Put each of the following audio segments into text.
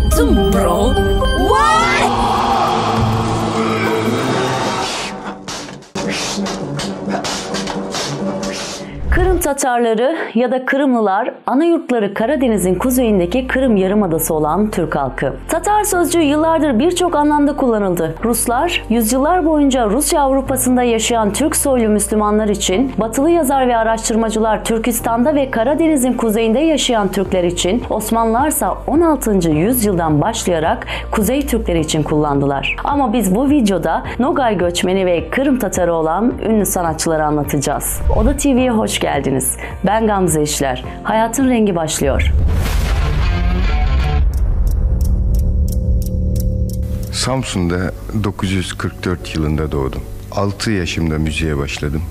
Unuttum bro. Tatarları ya da Kırımlılar ana yurtları Karadeniz'in kuzeyindeki Kırım Yarımadası olan Türk halkı. Tatar sözcüğü yıllardır birçok anlamda kullanıldı. Ruslar, yüzyıllar boyunca Rusya Avrupa'sında yaşayan Türk soylu Müslümanlar için, batılı yazar ve araştırmacılar Türkistan'da ve Karadeniz'in kuzeyinde yaşayan Türkler için, Osmanlılarsa 16. yüzyıldan başlayarak Kuzey Türkleri için kullandılar. Ama biz bu videoda Nogay göçmeni ve Kırım Tatarı olan ünlü sanatçıları anlatacağız. Oda TV'ye hoş geldiniz. Ben Gamze İşler. Hayatın rengi başlıyor. Samsun'da 944 yılında doğdum. 6 yaşımda müziğe başladım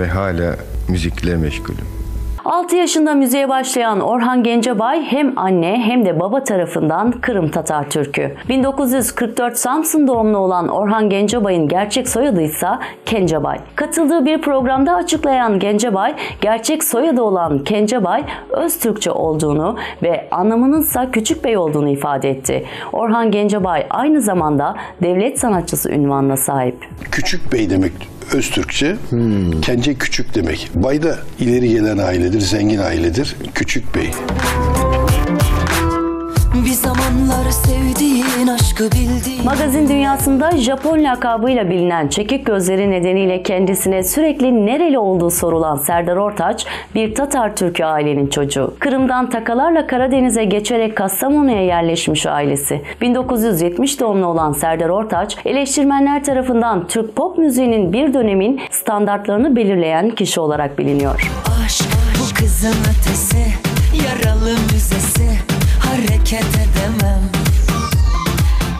ve hala müzikle meşgulüm. 6 yaşında müziğe başlayan Orhan Gencebay hem anne hem de baba tarafından Kırım Tatar Türkü. 1944 Samsun doğumlu olan Orhan Gencebay'ın gerçek soyadı ise Kencebay. Katıldığı bir programda açıklayan Gencebay, gerçek soyadı olan Kencebay öz Türkçe olduğunu ve anlamının ise Küçük Bey olduğunu ifade etti. Orhan Gencebay aynı zamanda devlet sanatçısı ünvanına sahip. Küçük bey demek Öztürkçe. Kence küçük demek. Bay da ileri gelen ailedir, zengin ailedir. Küçük bey. Zamanlar sevdiğin aşkı bildiğin Magazin dünyasında Japon lakabıyla bilinen çekik gözleri nedeniyle kendisine sürekli nereli olduğu sorulan Serdar Ortaç bir Tatar Türk'ü ailenin çocuğu. Kırım'dan takalarla Karadeniz'e geçerek Kastamonu'ya yerleşmiş ailesi. 1970 doğumlu olan Serdar Ortaç, eleştirmenler tarafından Türk pop müziğinin bir dönemin standartlarını belirleyen kişi olarak biliniyor. aşk Bu kızın ötesi Yaralı müzesi Hareket edemem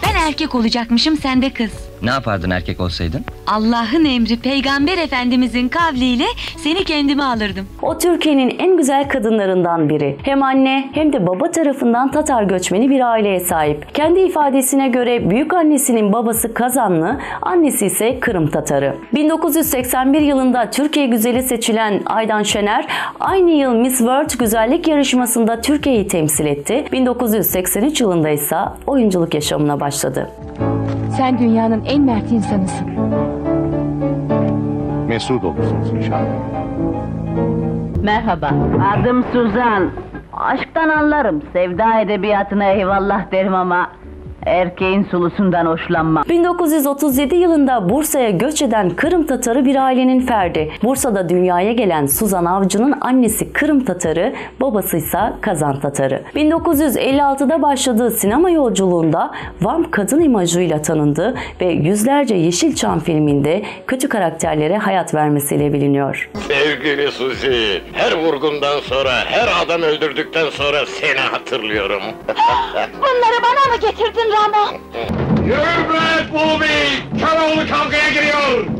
Ben erkek olacakmışım sen de kız. Ne yapardın erkek olsaydın? Allah'ın emri peygamber efendimizin kavliyle seni kendime alırdım. O Türkiye'nin en güzel kadınlarından biri. Hem anne hem de baba tarafından Tatar göçmeni bir aileye sahip. Kendi ifadesine göre büyük annesinin babası Kazanlı, annesi ise Kırım Tatarı. 1981 yılında Türkiye güzeli seçilen Aydan Şener, aynı yıl Miss World güzellik yarışmasında Türkiye'yi temsil etti. 1983 yılında ise oyunculuk yaşamına başladı. Sen dünyanın en mert insanısın. Mesut olursunuz inşallah. Merhaba, adım Suzan. Aşktan anlarım, sevda edebiyatına eyvallah derim ama... ...erkeğin sulusundan hoşlanmam. 1937 yılında Bursa'ya göç eden Kırım Tatarı bir ailenin ferdi. Bursa'da dünyaya gelen Suzan Avcı'nın annesi Kırım Tatarı, babası ise Kazan Tatarı. 1956'da başladığı sinema yolculuğunda Vamp kadın imajıyla tanındı ve yüzlerce Yeşilçam filminde kötü karakterlere hayat vermesiyle biliniyor. Sevgili Suzi, her vurgundan sonra, her adam öldürdükten sonra seni hatırlıyorum. Bunları bana mı getirdin You're mad, Booby! Kör oğlu kavgaya giriyor!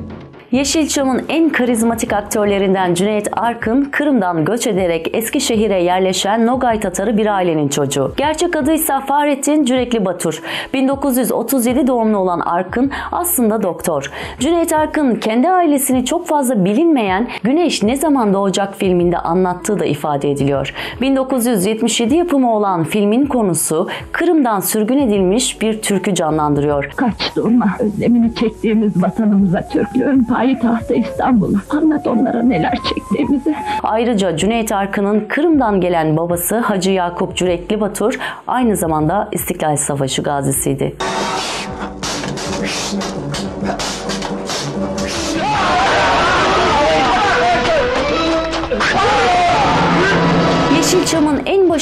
Yeşilçam'ın en karizmatik aktörlerinden Cüneyt Arkın, Kırım'dan göç ederek Eskişehir'e yerleşen Nogay Tatarı bir ailenin çocuğu. Gerçek adı ise Fahrettin Cürekli Batur. 1937 doğumlu olan Arkın aslında doktor. Cüneyt Arkın kendi ailesini çok fazla bilinmeyen Güneş Ne Zaman Doğacak filminde anlattığı da ifade ediliyor. 1977 yapımı olan filmin konusu Kırım'dan sürgün edilmiş bir türkü canlandırıyor. Kaç durma. Özlemini çektiğimiz vatanımıza, Türklüğün payitahtı İstanbul'a. Anlat onlara neler çektiğimizi. Ayrıca Cüneyt Arkın'ın Kırım'dan gelen babası Hacı Yakup Cürekli Batur aynı zamanda İstiklal Savaşı gazisiydi.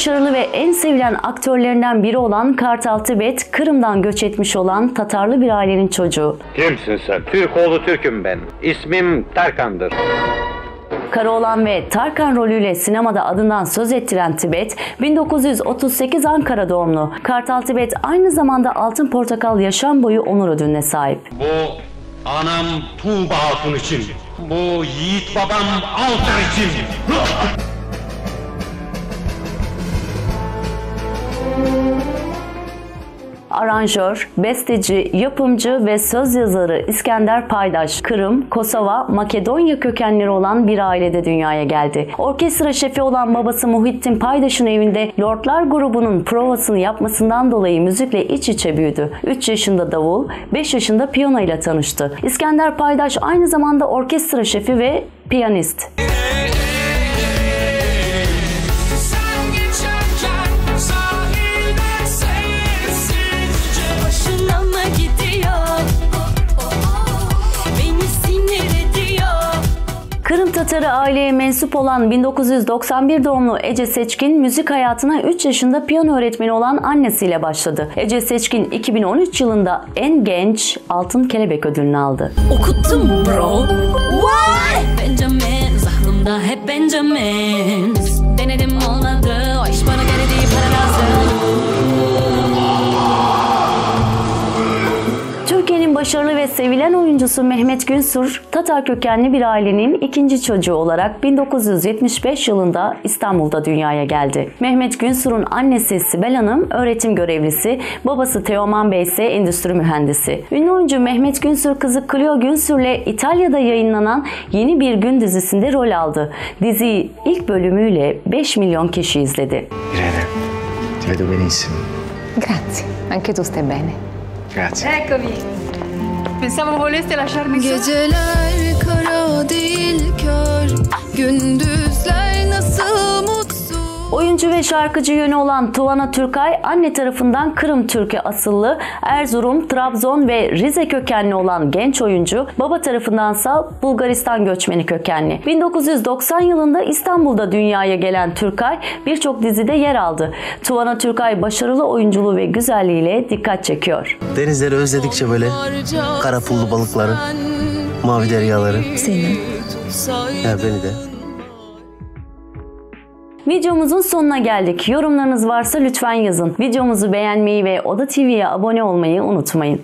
Başarılı ve en sevilen aktörlerinden biri olan Kartal Tibet, Kırım'dan göç etmiş olan Tatarlı bir ailenin çocuğu. Kimsin sen? Türk oğlu Türk'üm ben. İsmim Tarkan'dır. Karaoğlan ve Tarkan rolüyle sinemada adından söz ettiren Tibet, 1938 Ankara doğumlu. Kartal Tibet aynı zamanda Altın Portakal Yaşam Boyu onur ödülüne sahip. Bu anam Tuğba Hatun için, bu yiğit babam Altar için. Aranjör, besteci, yapımcı ve söz yazarı İskender Paydaş, Kırım, Kosova, Makedonya kökenleri olan bir ailede dünyaya geldi. Orkestra şefi olan babası Muhittin Paydaş'ın evinde Lordlar grubunun provasını yapmasından dolayı müzikle iç içe büyüdü. 3 yaşında davul, 5 yaşında piyano ile tanıştı. İskender Paydaş aynı zamanda orkestra şefi ve piyanist. Tatarı aileye mensup olan 1991 doğumlu Ece Seçkin müzik hayatına 3 yaşında piyano öğretmeni olan annesiyle başladı. Ece Seçkin 2013 yılında en genç Altın Kelebek ödülünü aldı. Okuttum bro Vay Benjamin Aklımda hep Benjamin ve sevilen oyuncusu Mehmet Günsur, Tatar kökenli bir ailenin ikinci çocuğu olarak 1975 yılında İstanbul'da dünyaya geldi. Mehmet Günsur'un annesi Sibel Hanım öğretim görevlisi, babası Teoman Bey ise endüstri mühendisi. Ünlü oyuncu Mehmet Günsur kızı Cleo Günsur'le İtalya'da yayınlanan Yeni Bir Gün dizisinde rol aldı. Diziyi ilk bölümüyle 5 milyon kişi izledi. Irene, ti vedo benissimo. Grazie, anche tu stai bene. Grazie. Eccomi. Pensavo voleste lasciarmi sola. Geceler kara değil kör mutsuz Oyuncu ve şarkıcı yönü olan Tuvana Türkay anne tarafından Kırım Türk'ü asıllı, Erzurum, Trabzon ve Rize kökenli olan genç oyuncu, baba tarafındansa Bulgaristan göçmeni kökenli. 1990 yılında İstanbul'da dünyaya gelen Türkay birçok dizide yer aldı. Tuvana Türkay başarılı oyunculuğu ve güzelliğiyle dikkat çekiyor. Denizleri özledikçe böyle kara pullu balıkları, mavi deryaları. Seni. Ya beni de. Videomuzun sonuna geldik. Yorumlarınız varsa lütfen yazın. Videomuzu beğenmeyi ve Oda TV'ye abone olmayı unutmayın.